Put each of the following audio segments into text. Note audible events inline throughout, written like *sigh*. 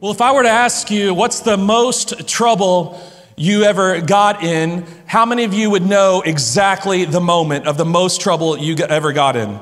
Well, if I were to ask you, what's the most trouble you ever got in, how many of you would know exactly the moment of the most trouble you ever got in?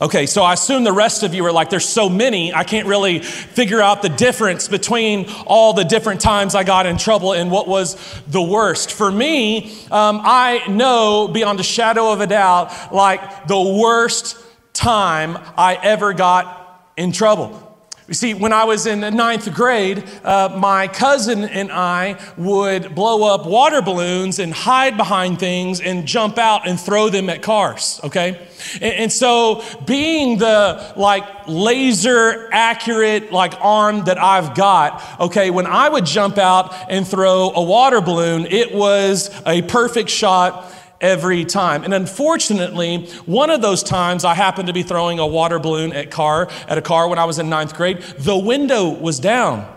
Okay, so I assume the rest of you are like, there's so many, I can't really figure out the difference between all the different times I got in trouble and what was the worst. For me, um, I know beyond a shadow of a doubt, like the worst time I ever got in trouble. You see, when I was in the ninth grade, uh, my cousin and I would blow up water balloons and hide behind things and jump out and throw them at cars, okay? And, and so, being the like laser accurate like arm that I've got, okay, when I would jump out and throw a water balloon, it was a perfect shot every time. And unfortunately, one of those times I happened to be throwing a water balloon at car at a car when I was in ninth grade. The window was down.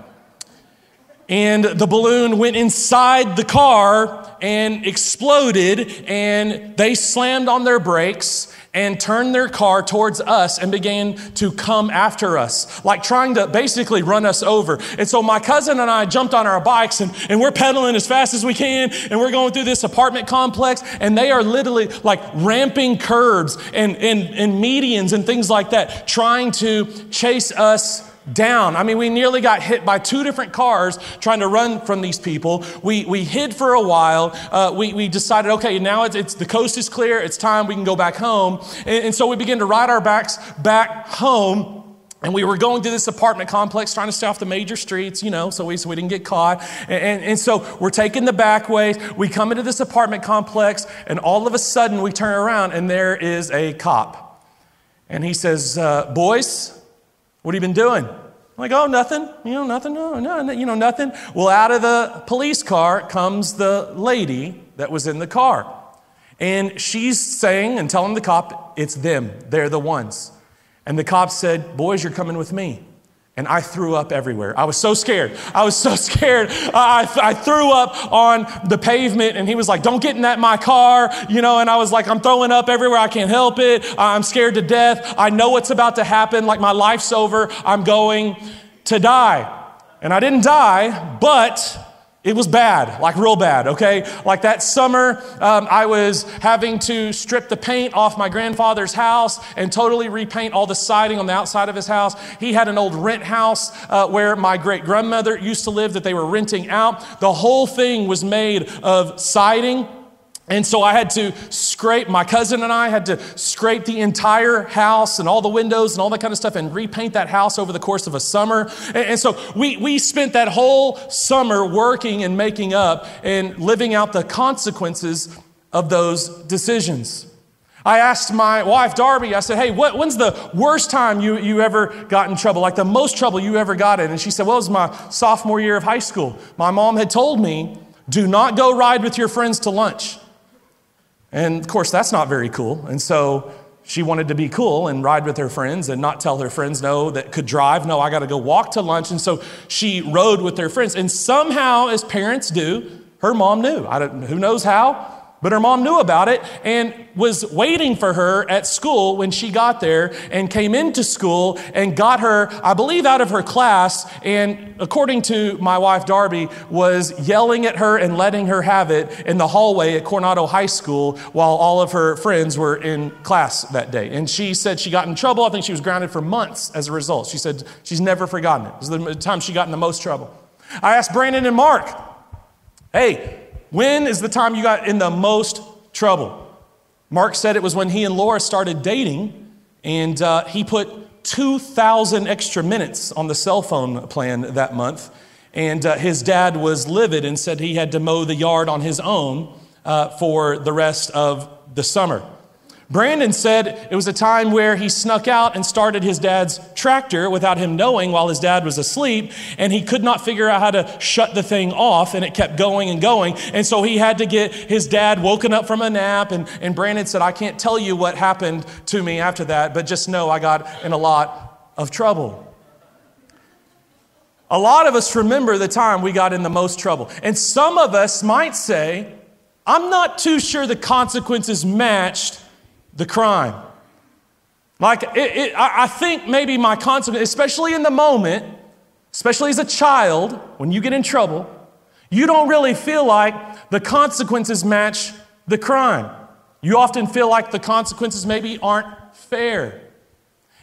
And the balloon went inside the car and exploded, and they slammed on their brakes and turned their car towards us and began to come after us, like trying to basically run us over. And so my cousin and I jumped on our bikes and, and we're pedaling as fast as we can and we're going through this apartment complex and they are literally like ramping curbs and, and, and medians and things like that, trying to chase us down. I mean, we nearly got hit by two different cars trying to run from these people. We, we hid for a while. Uh, we, we decided, okay, now it's, it's, the coast is clear. It's time we can go back home. And, and so we began to ride our backs back home. And we were going through this apartment complex trying to stay off the major streets, you know, so we, so we didn't get caught. And, and, and, so we're taking the back ways. We come into this apartment complex, and all of a sudden we turn around, and there is a cop. And he says, uh, Boys, what have you been doing? I'm like, oh, nothing. You know, nothing. No, no, you know, nothing. Well, out of the police car comes the lady that was in the car. And she's saying and telling the cop, it's them. They're the ones. And the cop said, boys, you're coming with me and I threw up everywhere. I was so scared. I was so *laughs* scared. I, I, threw up on the pavement, and he was like, Don't get in that my car, you know. And I was like, I'm throwing up everywhere. I can't help it. I'm scared to death. I know what's about to happen. Like, my life's over. I'm going to die. And I didn't die, but it was bad, like real bad, okay? Like that summer, um, I was having to strip the paint off my grandfather's house and totally repaint all the siding on the outside of his house. He had an old rent house uh, where my great grandmother used to live that they were renting out. The whole thing was made of siding and so I had to scrape, my cousin and I had to scrape the entire house and all the windows and all that kind of stuff and repaint that house over the course of a summer. And, so we, we spent that whole summer working and making up and living out the consequences of those decisions. I asked my wife, Darby, I said, hey, what, when's the worst time you, you ever got in trouble, like the most trouble you ever got in? And she said, well, it was my sophomore year of high school. My mom had told me, do not go ride with your friends to lunch. And of course, that's not very cool. And so she wanted to be cool and ride with her friends and not tell her friends no that could drive. No, I got to go walk to lunch. And so she rode with her friends. And somehow, as parents do, her mom knew. I don't, who knows how? But her mom knew about it and was waiting for her at school when she got there and came into school and got her, I believe, out of her class. And according to my wife, Darby, was yelling at her and letting her have it in the hallway at Coronado High School while all of her friends were in class that day. And she said she got in trouble. I think she was grounded for months as a result. She said she's never forgotten it. It was the time she got in the most trouble. I asked Brandon and Mark, hey, when is the time you got in the most trouble? Mark said it was when he and Laura started dating, and uh, he put 2,000 extra minutes on the cell phone plan that month. And uh, his dad was livid and said he had to mow the yard on his own uh, for the rest of the summer. Brandon said it was a time where he snuck out and started his dad's tractor without him knowing while his dad was asleep, and he could not figure out how to shut the thing off, and it kept going and going. And so he had to get his dad woken up from a nap, and, and Brandon said, I can't tell you what happened to me after that, but just know I got in a lot of trouble. A lot of us remember the time we got in the most trouble. And some of us might say, I'm not too sure the consequences matched the crime. Like, it, it, I think maybe my consequence, especially in the moment, especially as a child, when you get in trouble, you don't really feel like the consequences match the crime. You often feel like the consequences maybe aren't fair.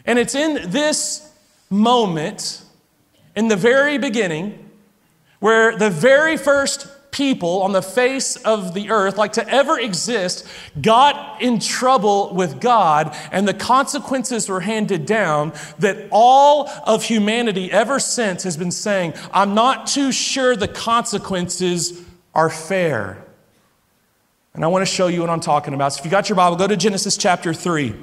And it's in this moment, in the very beginning, where the very first people on the face of the earth, like to ever exist, got in trouble with God, and the consequences were handed down. That all of humanity ever since has been saying, I'm not too sure the consequences are fair. And I want to show you what I'm talking about. So if you got your Bible, go to Genesis chapter 3.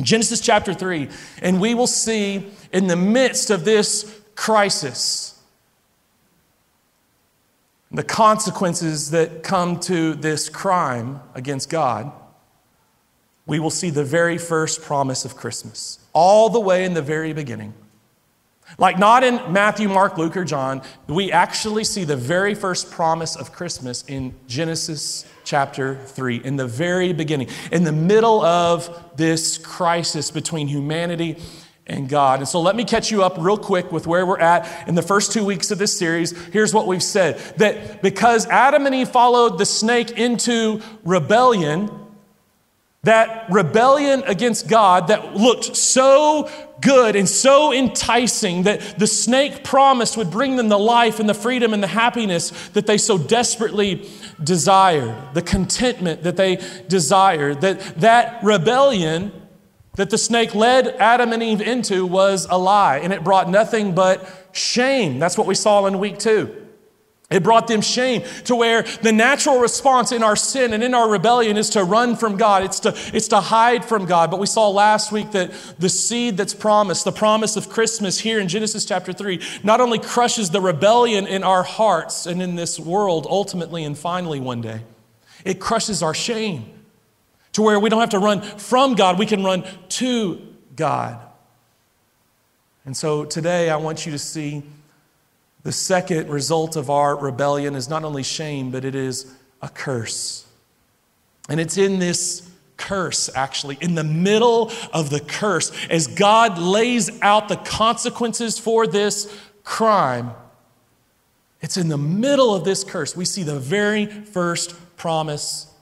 Genesis chapter 3, and we will see in the midst of this crisis the consequences that come to this crime against God. We will see the very first promise of Christmas, all the way in the very beginning. Like not in Matthew, Mark, Luke, or John, we actually see the very first promise of Christmas in Genesis chapter 3, in the very beginning, in the middle of this crisis between humanity and God. And so let me catch you up real quick with where we're at in the first two weeks of this series. Here's what we've said that because Adam and Eve followed the snake into rebellion, that rebellion against God that looked so good and so enticing that the snake promised would bring them the life and the freedom and the happiness that they so desperately desired, the contentment that they desired, that that rebellion that the snake led Adam and Eve into was a lie and it brought nothing but shame. That's what we saw in week 2. It brought them shame to where the natural response in our sin and in our rebellion is to run from God. It's to, it's to hide from God. But we saw last week that the seed that's promised, the promise of Christmas here in Genesis chapter 3, not only crushes the rebellion in our hearts and in this world ultimately and finally one day, it crushes our shame to where we don't have to run from God, we can run to God. And so today I want you to see the second result of our rebellion is not only shame, but it is a curse. And it's in this curse, actually, in the middle of the curse, as God lays out the consequences for this crime. It's in the middle of this curse we see the very first promise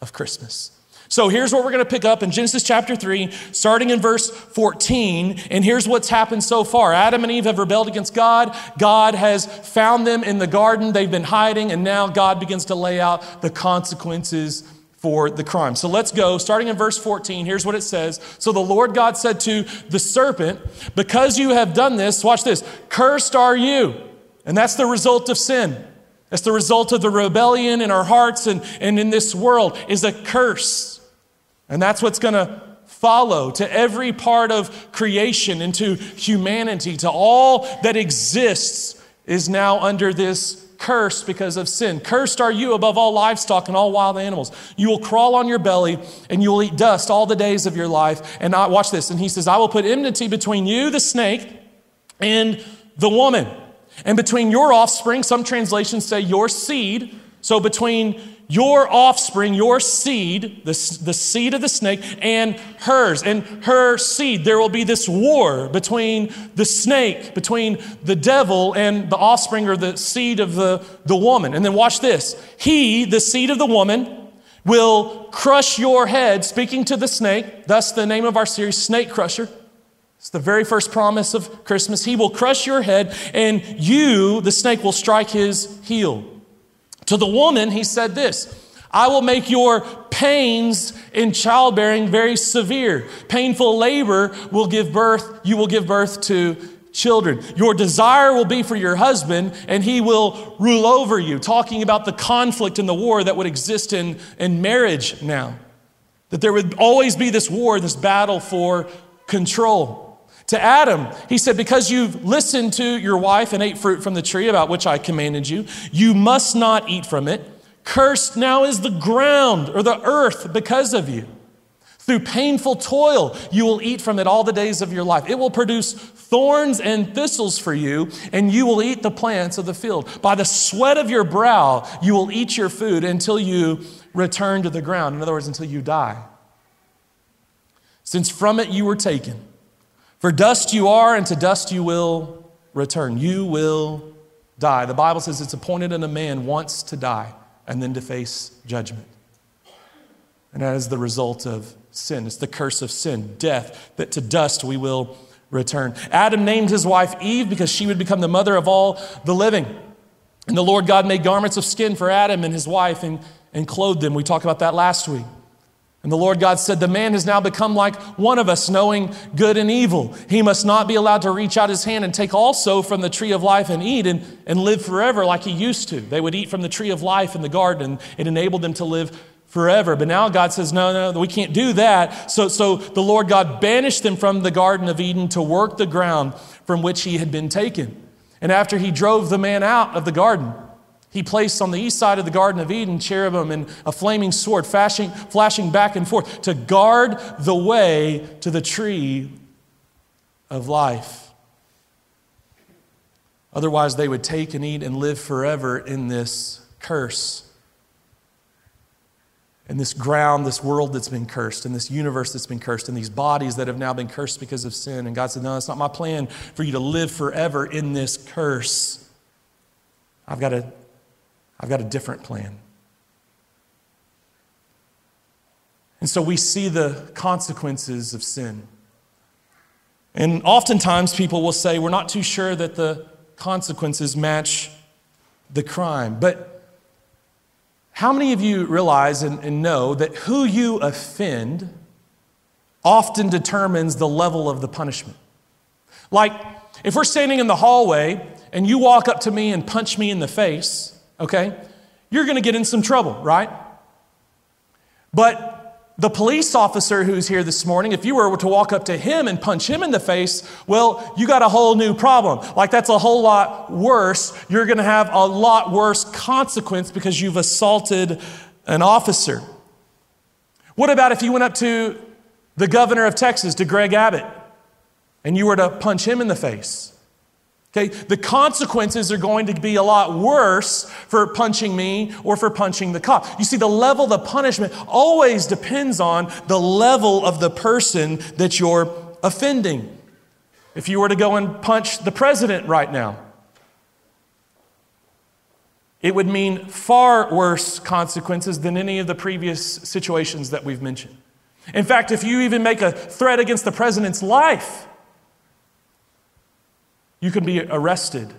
of Christmas. So here's what we're going to pick up in Genesis chapter 3, starting in verse 14. And here's what's happened so far Adam and Eve have rebelled against God. God has found them in the garden. They've been hiding. And now God begins to lay out the consequences for the crime. So let's go, starting in verse 14. Here's what it says So the Lord God said to the serpent, Because you have done this, watch this, cursed are you. And that's the result of sin. That's the result of the rebellion in our hearts and, and in this world, is a curse. And that's what's going to follow to every part of creation, into humanity, to all that exists is now under this curse because of sin. Cursed are you above all livestock and all wild animals. You will crawl on your belly and you will eat dust all the days of your life. And I, watch this. And he says, I will put enmity between you, the snake, and the woman. And between your offspring, some translations say your seed. So between your offspring, your seed, the, the seed of the snake, and hers, and her seed. There will be this war between the snake, between the devil, and the offspring or the seed of the, the woman. And then watch this. He, the seed of the woman, will crush your head, speaking to the snake. Thus, the name of our series, Snake Crusher. It's the very first promise of Christmas. He will crush your head, and you, the snake, will strike his heel. To the woman, he said this I will make your pains in childbearing very severe. Painful labor will give birth, you will give birth to children. Your desire will be for your husband, and he will rule over you. Talking about the conflict and the war that would exist in, in marriage now. That there would always be this war, this battle for control. To Adam, he said, Because you've listened to your wife and ate fruit from the tree about which I commanded you, you must not eat from it. Cursed now is the ground or the earth because of you. Through painful toil, you will eat from it all the days of your life. It will produce thorns and thistles for you, and you will eat the plants of the field. By the sweat of your brow, you will eat your food until you return to the ground. In other words, until you die. Since from it you were taken, for dust you are, and to dust you will return. You will die. The Bible says it's appointed in a man once to die and then to face judgment. And that is the result of sin. It's the curse of sin, death, that to dust we will return. Adam named his wife Eve because she would become the mother of all the living. And the Lord God made garments of skin for Adam and his wife and, and clothed them. We talked about that last week. And the Lord God said, The man has now become like one of us, knowing good and evil. He must not be allowed to reach out his hand and take also from the tree of life and eat and, and live forever like he used to. They would eat from the tree of life in the garden, and it enabled them to live forever. But now God says, No, no, we can't do that. So, so the Lord God banished them from the Garden of Eden to work the ground from which he had been taken. And after he drove the man out of the garden, he placed on the east side of the Garden of Eden cherubim and a flaming sword flashing, flashing back and forth to guard the way to the tree of life. Otherwise, they would take and eat and live forever in this curse. In this ground, this world that's been cursed, in this universe that's been cursed, in these bodies that have now been cursed because of sin. And God said, No, it's not my plan for you to live forever in this curse. I've got a I've got a different plan. And so we see the consequences of sin. And oftentimes people will say, we're not too sure that the consequences match the crime. But how many of you realize and, and know that who you offend often determines the level of the punishment? Like, if we're standing in the hallway and you walk up to me and punch me in the face, okay, you're to get in some trouble, right? But the police officer who's here this morning, if you were to walk up to him and punch him in the face, well, you got a whole new problem. Like that's a whole lot worse. You're going to have a lot worse consequence because you've assaulted an officer. What about if you went up to the governor of Texas, to Greg Abbott, and you were to punch him in the face? Okay, the consequences are going to be a lot worse for punching me or for punching the cop. You see, the level of the punishment always depends on the level of the person that you're offending. If you were to go and punch the president right now, it would mean far worse consequences than any of the previous situations that we've mentioned. In fact, if you even make a threat against the president's life, you can be arrested.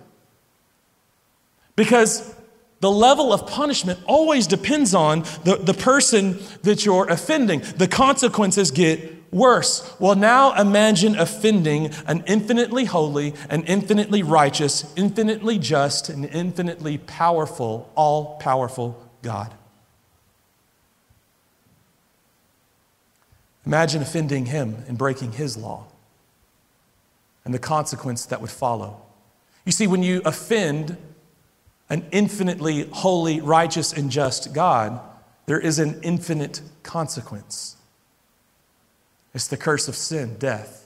Because the level of punishment always depends on the, the person that you're offending. The consequences get worse. Well, now imagine offending an infinitely holy, an infinitely righteous, infinitely just, and infinitely powerful, all powerful God. Imagine offending him and breaking his law and the consequence that would follow. You see, when you offend an infinitely holy, righteous, and just God, there is an infinite consequence. It's the curse of sin, death.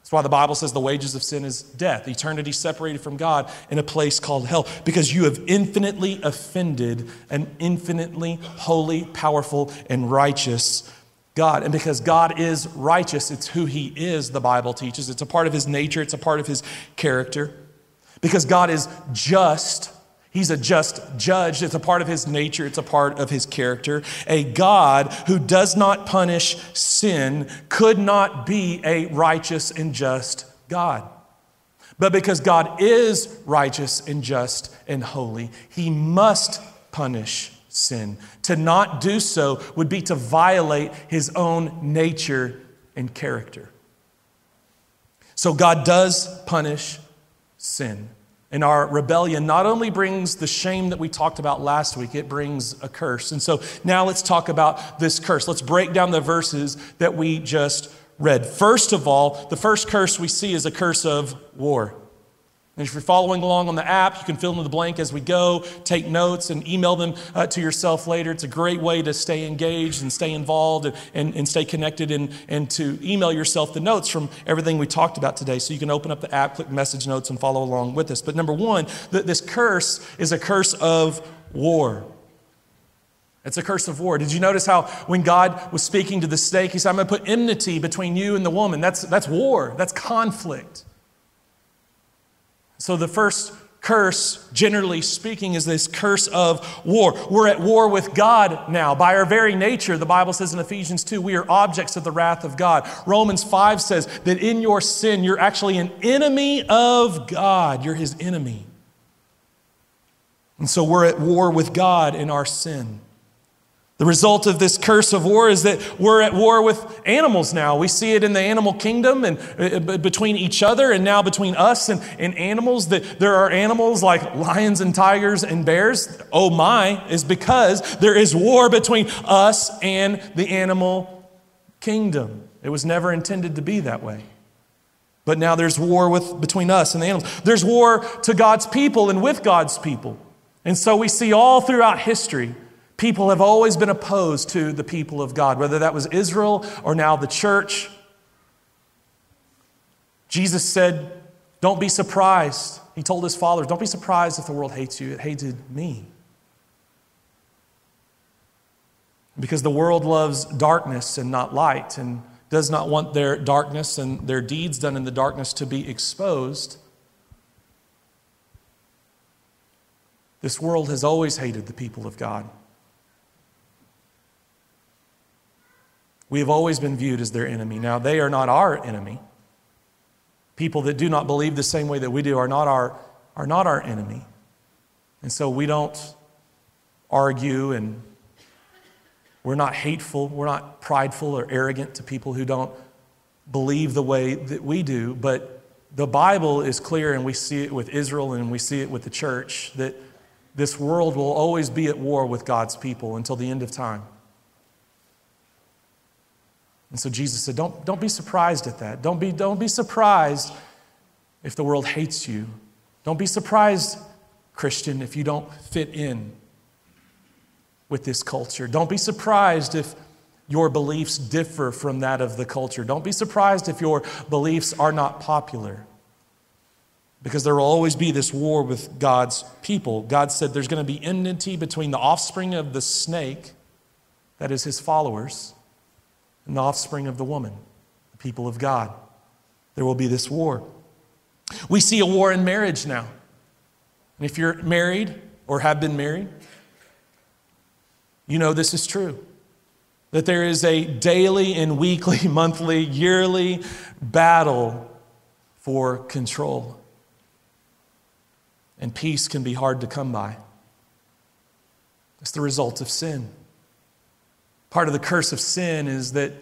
That's why the Bible says the wages of sin is death, eternity separated from God in a place called hell, because you have infinitely offended an infinitely holy, powerful, and righteous God. And because God is righteous, it's who He is, the Bible teaches. It's a part of His nature, it's a part of His character. Because God is just, He's a just judge. It's a part of His nature, it's a part of His character. A God who does not punish sin could not be a righteous and just God. But because God is righteous and just and holy, He must punish sin. To not do so would be to violate his own nature and character. So God does punish sin. And our rebellion not only brings the shame that we talked about last week, it brings a curse. And so now let's talk about this curse. Let's break down the verses that we just read. First of all, the first curse we see is a curse of war. And if you're following along on the app, you can fill in the blank as we go, take notes, and email them uh, to yourself later. It's a great way to stay engaged and stay involved and, and, and, stay connected and, and to email yourself the notes from everything we talked about today. So you can open up the app, click message notes, and follow along with us. But number one, th- this curse is a curse of war. It's a curse of war. Did you notice how when God was speaking to the snake, he said, I'm going to put enmity between you and the woman? That's, that's war, that's conflict. So the first curse, generally speaking, is this curse of war. We're at war with God now. By our very nature, the Bible says in Ephesians 2, we are objects of the wrath of God. Romans 5 says that in your sin, you're actually an enemy of God. You're his enemy. And so we're at war with God in our sin. The result of this curse of war is that we're at war with animals now. We see it in the animal kingdom and uh, between each other and now between us and, and animals. That there are animals like lions and tigers and bears. Oh my, is because there is war between us and the animal kingdom. It was never intended to be that way. But now there's war with, between us and the animals. There's war to God's people and with God's people. And so we see all throughout history people have always been opposed to the people of God, whether that was Israel or now the church. Jesus said, Don't be surprised. He told his followers, Don't be surprised if the world hates you. It hated me. Because the world loves darkness and not light, and does not want their darkness and their deeds done in the darkness to be exposed. This world has always hated the people of God. We have always been viewed as their enemy. Now, they are not our enemy. People that do not believe the same way that we do are not our, are not our enemy. And so we don't argue and we're not hateful, we're not prideful or arrogant to people who don't believe the way that we do. But the Bible is clear, and we see it with Israel and we see it with the church, that this world will always be at war with God's people until the end of time. And so Jesus said, Don't, don't be surprised at that. Don't be, don't be surprised if the world hates you. Don't be surprised, Christian, if you don't fit in with this culture. Don't be surprised if your beliefs differ from that of the culture. Don't be surprised if your beliefs are not popular. Because there will always be this war with God's people. God said there's going to be enmity between the offspring of the snake, that is his followers, and the offspring of the woman, the people of God. There will be this war. We see a war in marriage now. And if you're married or have been married, you know this is true. That there is a daily and *laughs* weekly, monthly, yearly battle for control. And peace can be hard to come by. It's the result of sin. Part of the curse of sin is that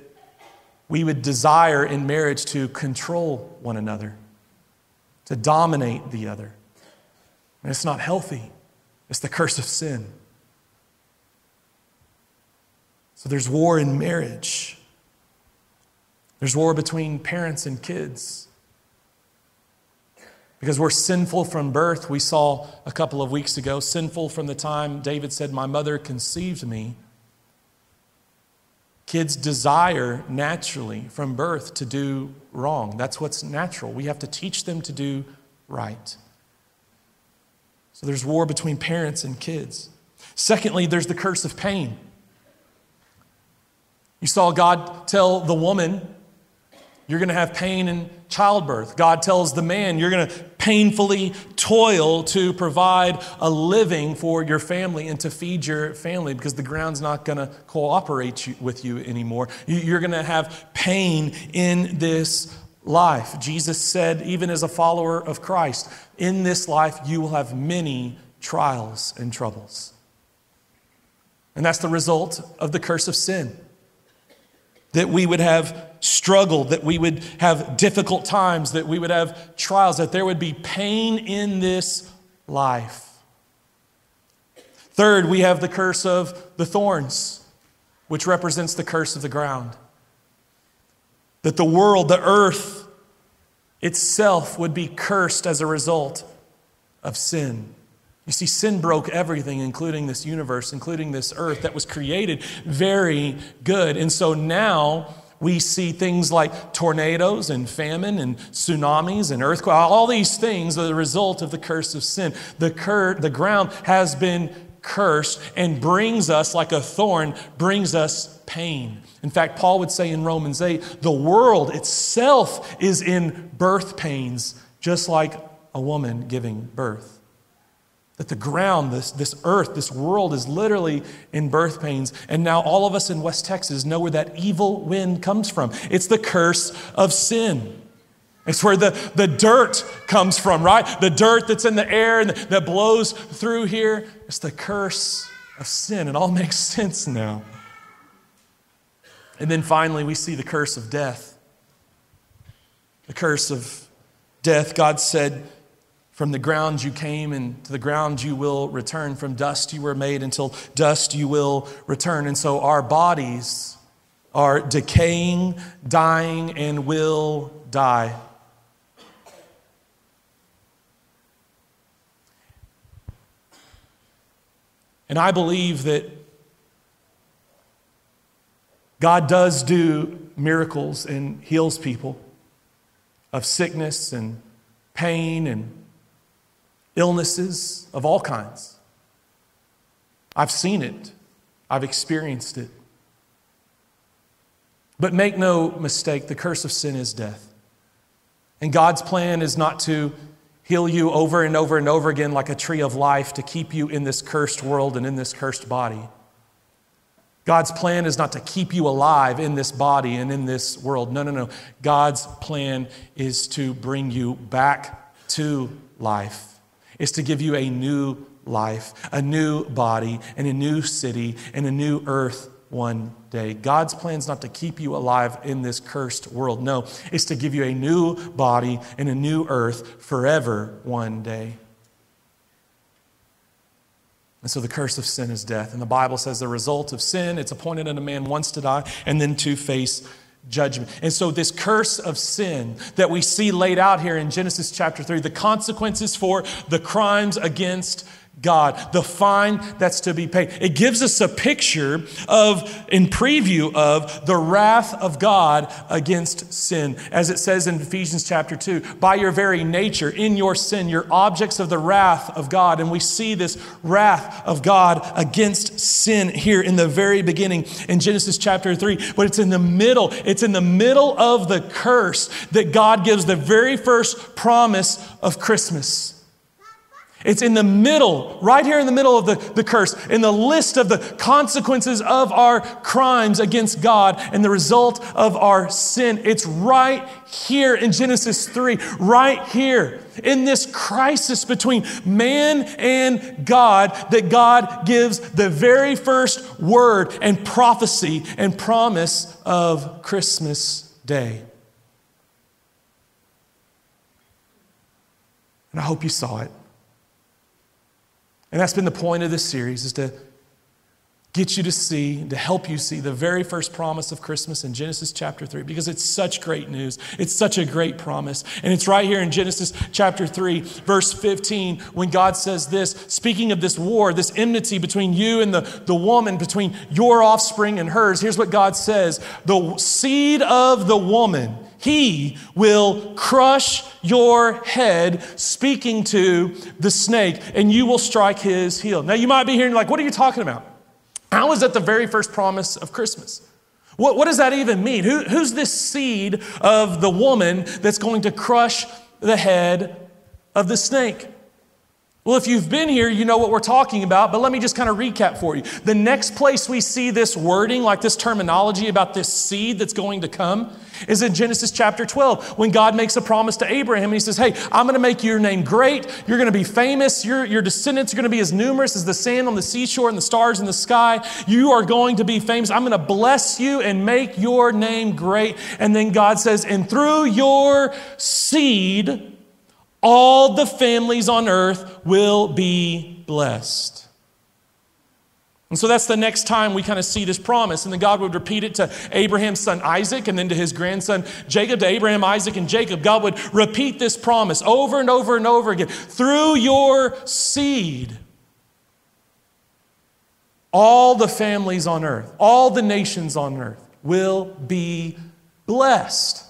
we would desire in marriage to control one another, to dominate the other. And it's not healthy, it's the curse of sin. So there's war in marriage. There's war between parents and kids. Because we're sinful from birth. We saw a couple of weeks ago, sinful from the time David said, My mother conceived me. Kids desire naturally from birth to do wrong. That's what's natural. We have to teach them to do right. So there's war between parents and kids. Secondly, there's the curse of pain. You saw God tell the woman you're going to have pain in childbirth. God tells the man, you're going to painfully toil to provide a living for your family and to feed your family because the ground's not going to cooperate with you anymore. You're going to have pain in this life. Jesus said, even as a follower of Christ, in this life you will have many trials and troubles. And that's the result of the curse of sin that we would have struggle, that we would have difficult times, that we would have trials, that there would be pain in this life. Third, we have the curse of the thorns, which represents the curse of the ground. That the world, the earth itself, would be cursed as a result of sin. You see, sin broke everything, including this universe, including this earth that was created very good. And so now we see things like tornadoes and famine and tsunamis and earthquakes. All these things are the result of the curse of sin. The, cur- the ground has been cursed and brings us, like a thorn, brings us pain. In fact, Paul would say in Romans 8, the world itself is in birth pains, just like a woman giving birth. That the ground, this, this earth, this world is literally in birth pains. And now all of us in West Texas know where that evil wind comes from. It's the curse of sin. It's where the, the dirt comes from, right? The dirt that's in the air and that blows through here. It's the curse of sin. It all *laughs* makes sense now. And then finally, we see the curse of death. The curse of death. God said, from the ground you came, and to the ground you will return. From dust you were made, until dust you will return. And so our bodies are decaying, dying, and will die. And I believe that God does do miracles and heals people of sickness and pain and illnesses of all kinds. I've seen it, I've experienced it. But make no mistake, the curse of sin is death. And God's plan is not to heal you over and over and over again like a tree of life to keep you in this cursed world and in this cursed body. God's plan is not to keep you alive in this body and in this world. No, no, no. God's plan is to bring you back to life, is to give you a new life, a new body, and a new city, and a new earth one day. God's plan is not to keep you alive in this cursed world. No, it's to give you a new body and a new earth forever one day. And so the curse of sin is death. And the Bible says the result of sin, it's appointed unto man once to die and then to face judgment. And so this curse of sin that we see laid out here in Genesis chapter 3, the consequences for the crimes against God, the fine that's to be paid. It gives us a picture of, in preview of, the wrath of God against sin. As it says in Ephesians chapter 2, by your very nature, in your sin, you're objects of the wrath of God. And we see this wrath of God against sin here in the very beginning in Genesis chapter 3. But it's in the middle, it's in the middle of the curse that God gives the very first promise of Christmas. It's in the middle, right here in the middle of the, the curse, in the list of the consequences of our crimes against God and the result of our sin. It's right here in Genesis 3, right here in this crisis between man and God, that God gives the very first word and prophecy and promise of Christmas Day. And I hope you saw it. And that's been the point of this series is to get you to see, to help you see the very first promise of Christmas in Genesis chapter 3 because it's such great news. It's such a great promise. And it's right here in Genesis chapter 3, verse 15, when God says this, speaking of this war, this enmity between you and the, the woman, between your offspring and hers. Here's what God says The seed of the woman he will crush your head, speaking to the snake, and you will strike his heel. Now, you might be hearing, like, what are you talking about? How is that the very first promise of Christmas? What, what does that even mean? Who, who's this seed of the woman that's going to crush the head of the snake? Well, if you've been here, you know what we're talking about, but let me just kind of recap for you. The next place we see this wording, like this terminology about this seed that's going to come, is in Genesis chapter 12, when God makes a promise to Abraham and he says, Hey, I'm going to make your name great. You're going to be famous. Your, your descendants are going to be as numerous as the sand on the seashore and the stars in the sky. You are going to be famous. I'm going to bless you and make your name great. And then God says, And through your seed, all the families on earth will be blessed. And so that's the next time we kind of see this promise. And then God would repeat it to Abraham's son Isaac and then to his grandson Jacob, to Abraham, Isaac, and Jacob. God would repeat this promise over and over and over again. Through your seed, all the families on earth, all the nations on earth will be blessed.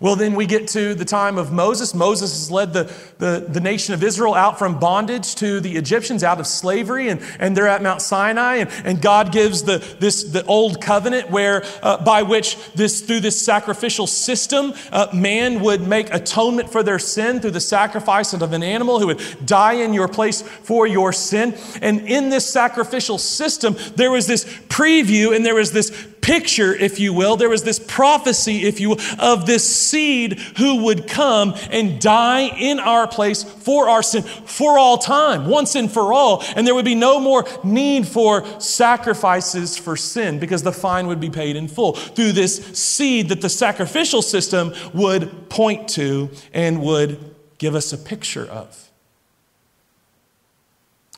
Well, then we get to the time of Moses. Moses has led the, the, the, nation of Israel out from bondage to the Egyptians out of slavery, and, and they're at Mount Sinai. And, and God gives the, this, the old covenant where, uh, by which this, through this sacrificial system, uh, man would make atonement for their sin through the sacrifice of an animal who would die in your place for your sin. And in this sacrificial system, there was this preview and there was this picture, if you will. There was this prophecy, if you will, of this seed who would come and die in our place for our sin for all time, once and for all. And there would be no more need for sacrifices for sin because the fine would be paid in full through this seed that the sacrificial system would point to and would give us a picture of.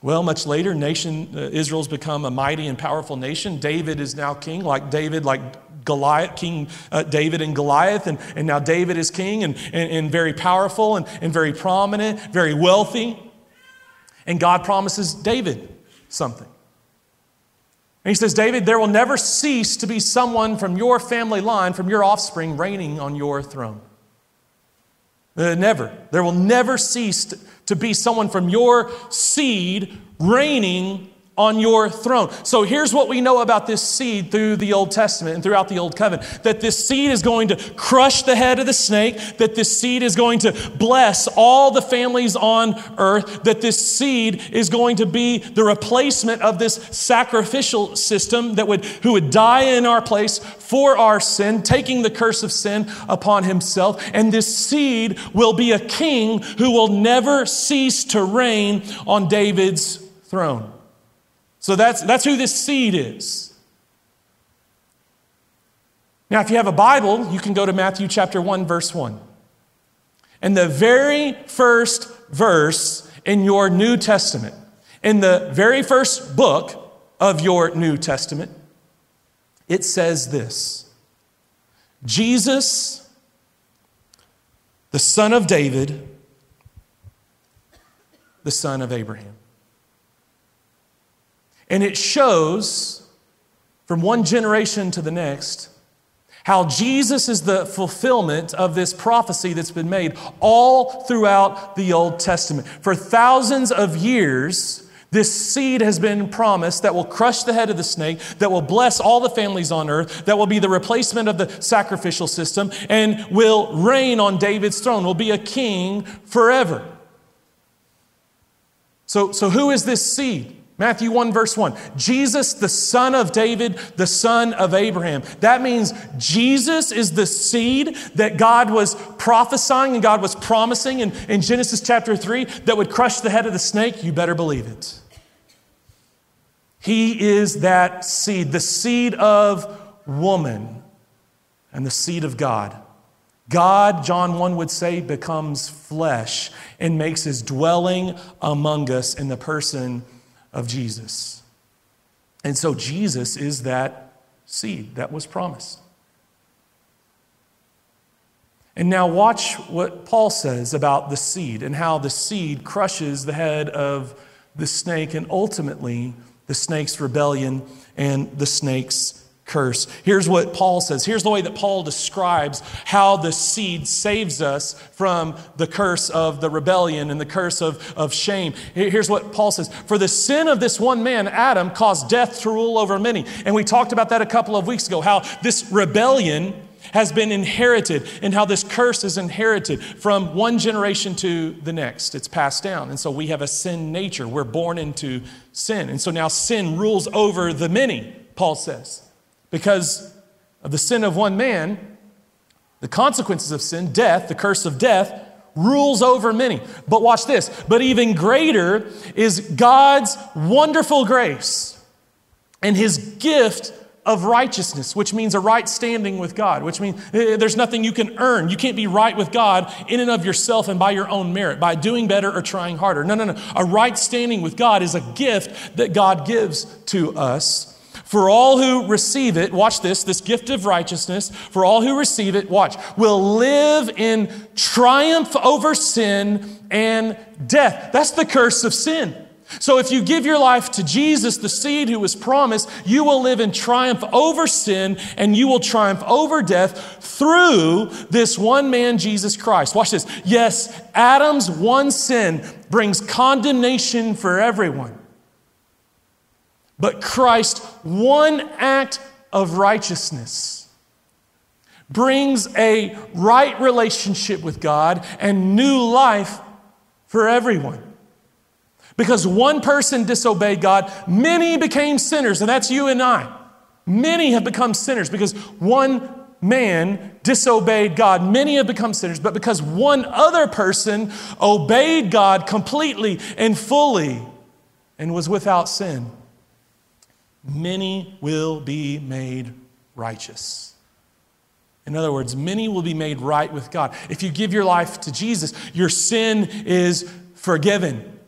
Well, much later, nation uh, Israel's become a mighty and powerful nation. David is now king, like David, like Goliath, King uh, David and Goliath, and, and now David is king and, and, and very powerful and, and very prominent, very wealthy. And God promises David something. And he says, David, there will never cease to be someone from your family line, from your offspring, reigning on your throne. Uh, never. There will never cease to, to be someone from your seed reigning on your throne. So here's what we know about this seed through the Old Testament and throughout the Old Covenant that this seed is going to crush the head of the snake, that this seed is going to bless all the families on earth, that this seed is going to be the replacement of this sacrificial system that would who would die in our place for our sin, taking the curse of sin upon himself, and this seed will be a king who will never cease to reign on David's throne. So that's, that's who this seed is. Now, if you have a Bible, you can go to Matthew chapter 1, verse 1. And the very first verse in your New Testament, in the very first book of your New Testament, it says this Jesus, the son of David, the son of Abraham. And it shows from one generation to the next how Jesus is the fulfillment of this prophecy that's been made all throughout the Old Testament. For thousands of years, this seed has been promised that will crush the head of the snake, that will bless all the families on earth, that will be the replacement of the sacrificial system, and will reign on David's throne, will be a king forever. So, so who is this seed? Matthew 1, verse 1. Jesus, the son of David, the son of Abraham. That means Jesus is the seed that God was prophesying and God was promising in, in Genesis chapter 3 that would crush the head of the snake. You better believe it. He is that seed, the seed of woman and the seed of God. God, John 1 would say, becomes flesh and makes his dwelling among us in the person of Jesus. And so Jesus is that seed that was promised. And now, watch what Paul says about the seed and how the seed crushes the head of the snake and ultimately the snake's rebellion and the snake's curse. Here's what Paul says. Here's the way that Paul describes how the seed saves us from the curse of the rebellion and the curse of, of shame. Here's what Paul says For the sin of this one man, Adam, caused death to rule over many. And we talked about that a couple of weeks ago, how this rebellion has been inherited and how this curse is inherited from one generation to the next. It's passed down. And so we have a sin nature. We're born into sin. And so now sin rules over the many, Paul says. Because of the sin of one man, the consequences of sin, death, the curse of death, rules over many. But watch this. But even greater is God's wonderful grace and his gift of righteousness, which means a right standing with God, which means eh, there's nothing you can earn. You can't be right with God in and of yourself and by your own merit, by doing better or trying harder. No, no, no. A right standing with God is a gift that God gives to us. For all who receive it, watch this, this gift of righteousness, for all who receive it, watch, will live in triumph over sin and death. That's the curse of sin. So if you give your life to Jesus, the seed who was promised, you will live in triumph over sin and you will triumph over death through this one man, Jesus Christ. Watch this. Yes, Adam's one sin brings condemnation for everyone. But Christ, one act of righteousness brings a right relationship with God and new life for everyone. Because one person disobeyed God, many became sinners, and that's you and I. Many have become sinners because one man disobeyed God. Many have become sinners, but because one other person obeyed God completely and fully and was without sin, many will be made righteous. In other words, many will be made right with God. If you give your life to Jesus, your sin is forgiven.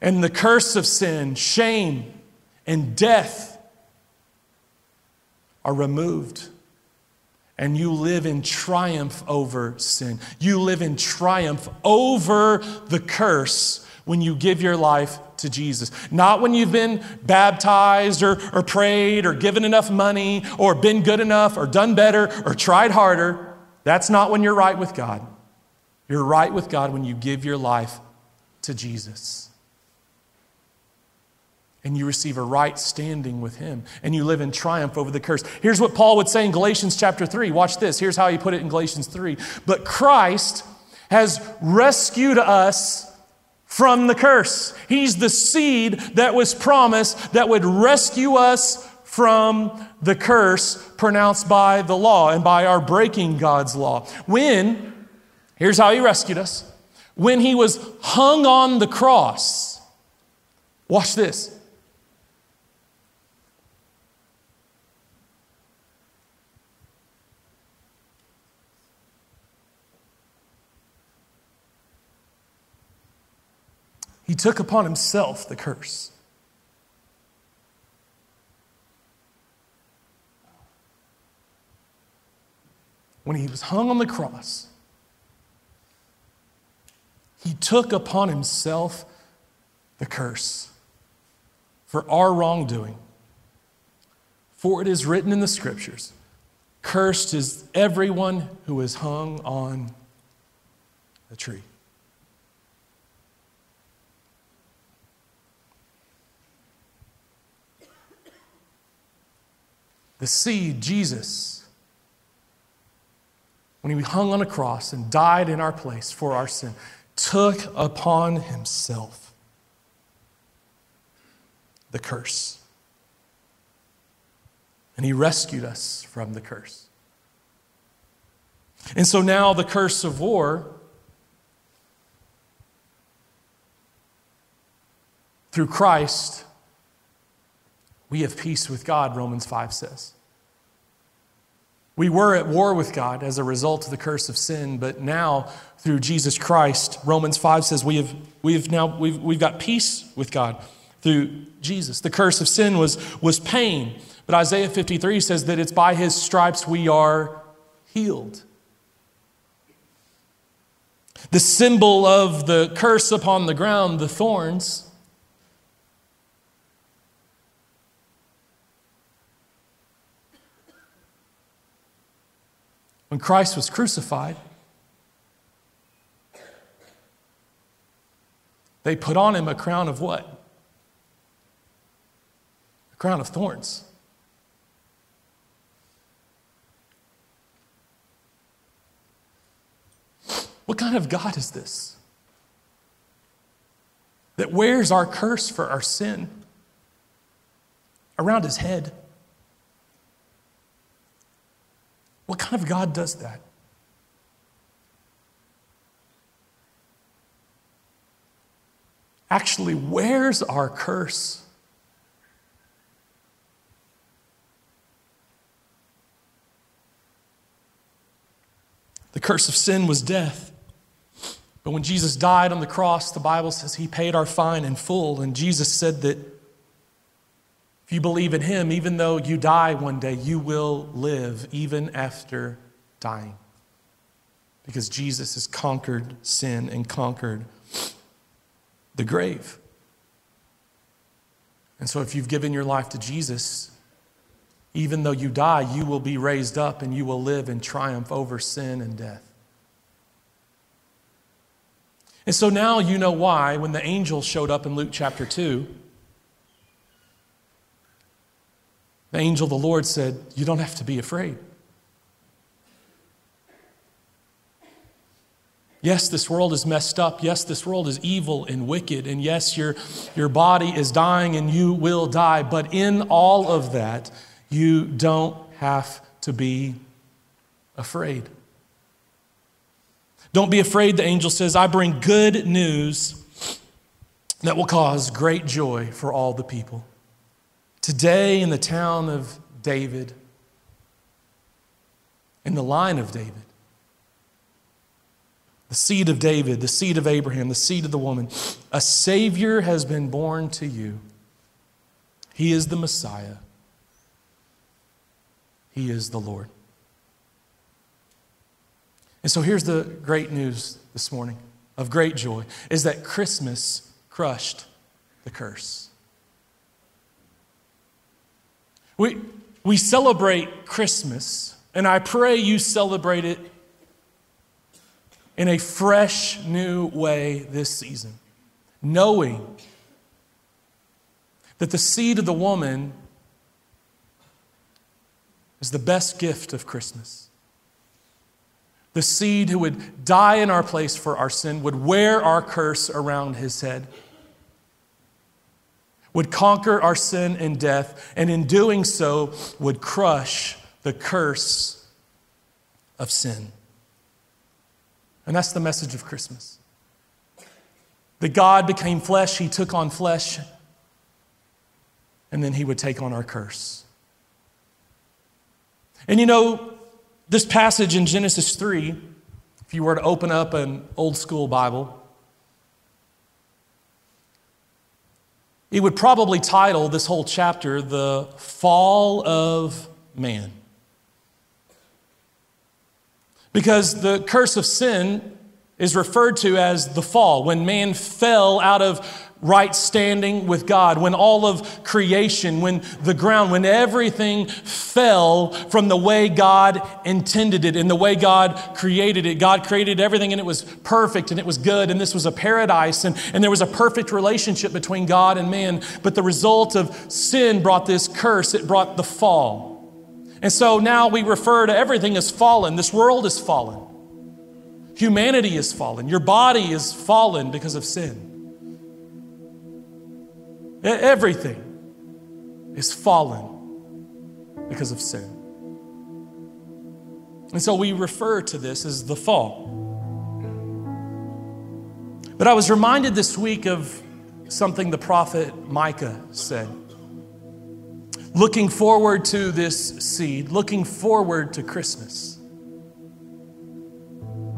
And the curse of sin, shame, and death are removed. And you live in triumph over sin. You live in triumph over the curse when you give your life to Jesus. Not when you've been baptized or, or prayed or given enough money or been good enough or done better or tried harder. That's not when you're right with God. You're right with God when you give your life to Jesus and you receive a right standing with him and you live in triumph over the curse. Here's what Paul would say in Galatians chapter 3. Watch this. Here's how he put it in Galatians 3. But Christ has rescued us from the curse. He's the seed that was promised that would rescue us from the curse pronounced by the law and by our breaking God's law. When, here's how he rescued us when he was hung on the cross. Watch this. He took upon himself the curse. When he was hung on the cross, he took upon himself the curse for our wrongdoing. For it is written in the scriptures Cursed is everyone who is hung on a tree. The seed, Jesus, when he hung on a cross and died in our place for our sin, took upon himself the curse. And he rescued us from the curse. And so now the curse of war, through Christ, we have peace with God, Romans 5 says. We were at war with God as a result of the curse of sin, but now through Jesus Christ, Romans 5 says we have, we have now we've, we've got peace with God through Jesus. The curse of sin was, was pain, but Isaiah 53 says that it's by his stripes we are healed. The symbol of the curse upon the ground, the thorns, When Christ was crucified, they put on him a crown of what? A crown of thorns. What kind of God is this? That wears our curse for our sin around his head. What kind of God does that? Actually, where's our curse? The curse of sin was death. But when Jesus died on the cross, the Bible says he paid our fine in full. And Jesus said that if you believe in Him, even though you die one day, you will live even after dying. Because Jesus has conquered sin and conquered the grave. And so, if you've given your life to Jesus, even though you die, you will be raised up and you will live in triumph over sin and death. And so now you know why, when the angel showed up in Luke chapter 2, the angel of the Lord said, You don't have to be afraid. Yes, this world is messed up. Yes, this world is evil and wicked. And yes, your, your body is dying and you will die. But in all of that, you don't have to be afraid. Don't be afraid, the angel says. I bring good news that will cause great joy for all the people. Today, in the town of David, in the line of David, the seed of David, the seed of Abraham, the seed of the woman, a Savior has been born to you. He is the Messiah, He is the Lord. And so here's the great news this morning of great joy is that Christmas crushed the curse. We, we celebrate Christmas, and I pray you celebrate it in a fresh, new way this season, knowing that the seed of the woman is the best gift of Christmas. The seed who would die in our place for our sin, would wear our curse around his head, would conquer our sin and death, and in doing so, would crush the curse of sin. And that's the message of Christmas. That God became flesh, He took on flesh, and then He would take on our curse. And you know, this passage in Genesis 3, if you were to open up an old school Bible, it would probably title this whole chapter The Fall of Man. Because the curse of sin is referred to as the fall, when man fell out of right standing with God, when all of creation, when the ground, when everything fell from the way God intended it and the way God created it. God created everything and it was perfect and it was good and this was a paradise and, and there was a perfect relationship between God and man. But the result of sin brought this curse, it brought the fall. And so now we refer to everything as fallen. This world is fallen. Humanity is fallen. Your body is fallen because of sin. Everything is fallen because of sin. And so we refer to this as the fall. But I was reminded this week of something the prophet Micah said. Looking forward to this seed, looking forward to Christmas.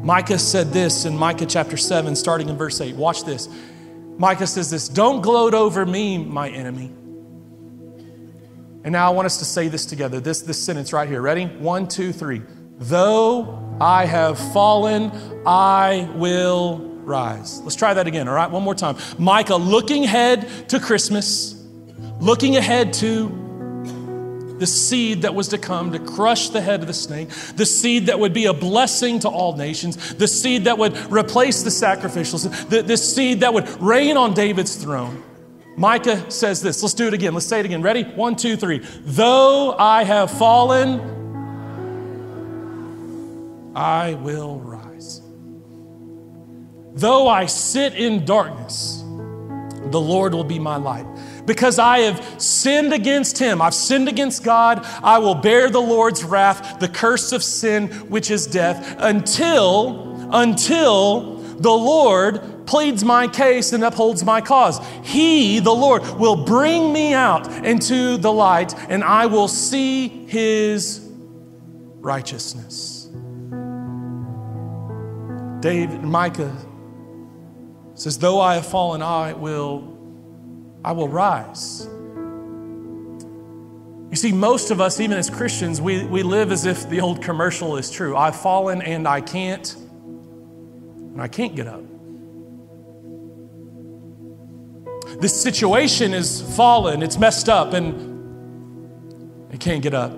Micah said this in Micah chapter 7, starting in verse 8. Watch this. Micah says this Don't gloat over me, my enemy. And now I want us to say this together this, this sentence right here. Ready? One, two, three. Though I have fallen, I will rise. Let's try that again, all right? One more time. Micah looking ahead to Christmas, looking ahead to the seed that was to come to crush the head of the snake, the seed that would be a blessing to all nations, the seed that would replace the sacrificials, the, the seed that would reign on David's throne. Micah says this. Let's do it again. Let's say it again. Ready? One, two, three. Though I have fallen, I will rise. Though I sit in darkness, the Lord will be my light because I have sinned against him. I've sinned against God. I will bear the Lord's wrath, the curse of sin, which is death, until, until the Lord pleads my case and upholds my cause. He, the Lord, will bring me out into the light and I will see his righteousness. David, Micah says, Though I have fallen, I will I will rise. You see, most of us, even as Christians, we, we live as if the old commercial is true. I've fallen and I can't, and I can't get up. This situation is fallen, it's messed up, and I can't get up.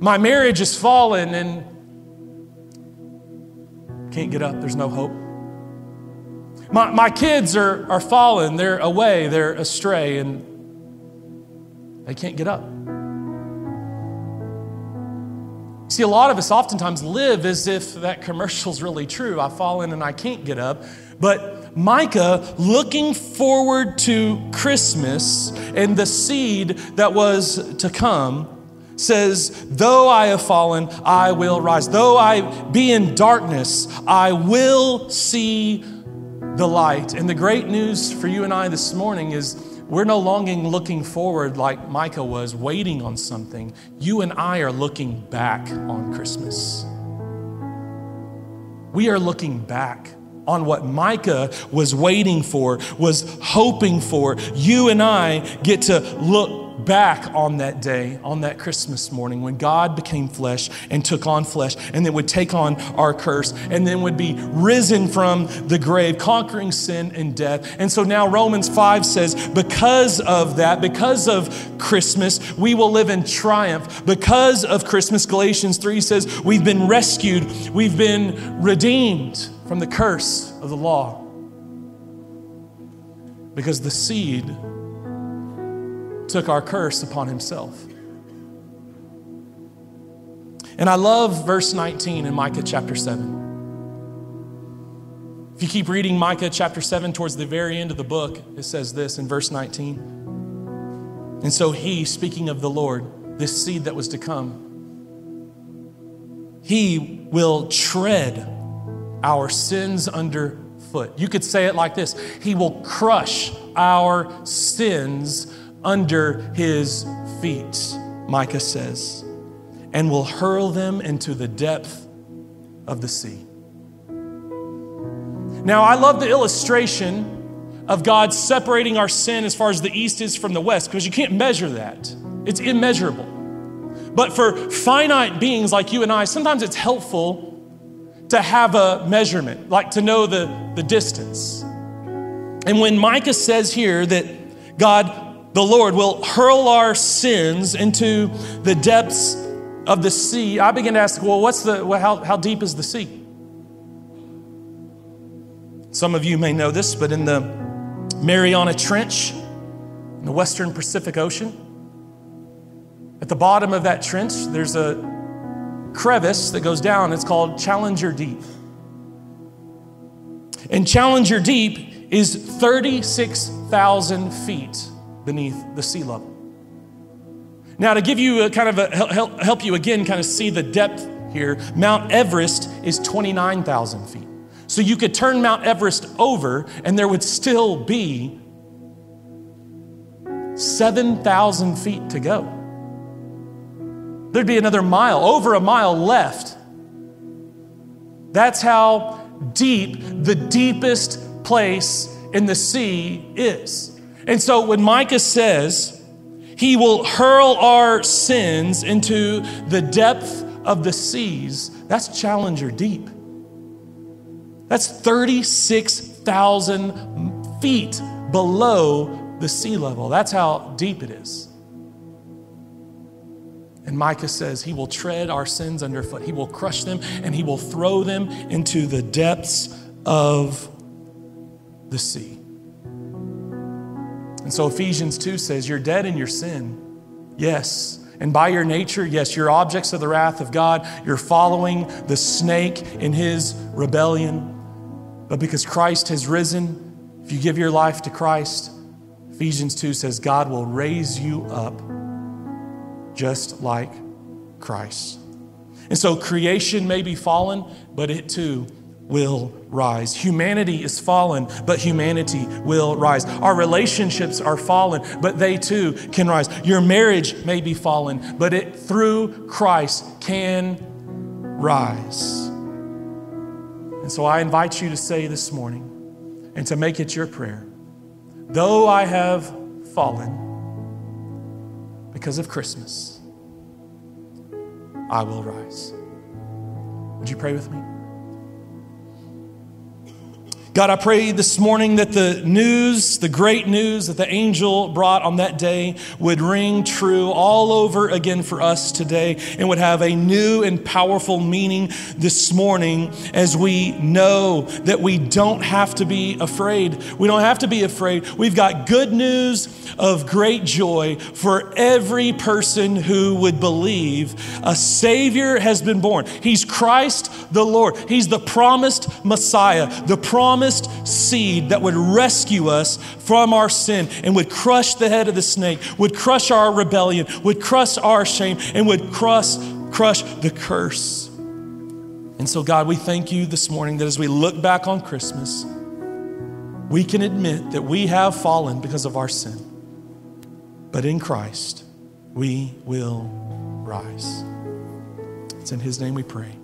My marriage is fallen and can't get up. There's no hope. My, my kids are, are fallen, they're away, they're astray, and they can't get up. See, a lot of us oftentimes live as if that commercial's *laughs* really true. I fall in and I can't get up. But Micah, looking forward to Christmas and the seed that was to come, says, Though I have fallen, I will rise. Though I be in darkness, I will see the light. And the great news for you and I this morning is we're no longer looking forward like Micah was, waiting on something. You and I are looking back on Christmas. We are looking back on what Micah was waiting for, was hoping for. You and I get to look back on that day, on that Christmas morning, when God became flesh and took on flesh, and then would take on our curse, and then would be risen from the grave, conquering sin and death. And so now Romans 5 says, because of that, because of Christmas, we will live in triumph. Because of Christmas, Galatians 3 says, we've been rescued, we've been redeemed from the curse of the law. Because the seed took our curse upon himself. And I love verse 19 in Micah chapter 7. If you keep reading Micah chapter 7 towards the very end of the book, it says this in verse 19. And so he, speaking of the Lord, this seed that was to come, he will tread our sins underfoot. You could say it like this He will crush our sins under his feet, Micah says, and will hurl them into the depth of the sea. Now, I love the illustration of God separating our sin as far as the east is from the west because you can't measure that, it's immeasurable. But for finite beings like you and I, sometimes it's helpful to have a measurement, like to know the, the distance. And when Micah says here that God the Lord will hurl our sins into the depths of the sea, I begin to ask, well, what's the, well, how, how deep is the sea? Some of you may know this, but in the Mariana Trench, in the Western Pacific Ocean, at the bottom of that trench, there's a crevice that goes down. It's called Challenger Deep. And Challenger Deep is 36,000 feet beneath the sea level. Now, to give you a kind of a help, help you again kind of see the depth here, Mount Everest is 29,000 feet. So you could turn Mount Everest over and there would still be 7,000 feet to go. There'd be another mile, over a mile left. That's how deep the deepest place in the sea is. And so when Micah says, he will hurl our sins into the depth of the seas, that's Challenger deep. That's 36,000 feet below the sea level. That's how deep it is. And Micah says he will tread our sins underfoot. He will crush them and he will throw them into the depths of the sea. And so Ephesians 2 says, You're dead in your sin. Yes. And by your nature, yes, you're objects of the wrath of God. You're following the snake in his rebellion. But because Christ has risen, if you give your life to Christ, Ephesians 2 says, God will raise you up just like Christ. And so creation may be fallen, but it too will rise. Humanity is fallen, but humanity will rise. Our relationships are fallen, but they too can rise. Your marriage may be fallen, but it through Christ can rise. And so I invite you to say this morning and to make it your prayer. Though I have fallen because of Christmas, I will rise. Would you pray with me? God, I pray this morning that the news, the great news that the angel brought on that day would ring true all over again for us today and would have a new and powerful meaning this morning as we know that we don't have to be afraid. We don't have to be afraid. We've got good news of great joy for every person who would believe. A Savior has been born. He's Christ the Lord, He's the promised Messiah, the promised promised seed that would rescue us from our sin and would crush the head of the snake, would crush our rebellion, would crush our shame, and would crush, crush the curse. And so, God, we thank you this morning that as we look back on Christmas, we can admit that we have fallen because of our sin. But in Christ, we will rise. It's in His name we pray.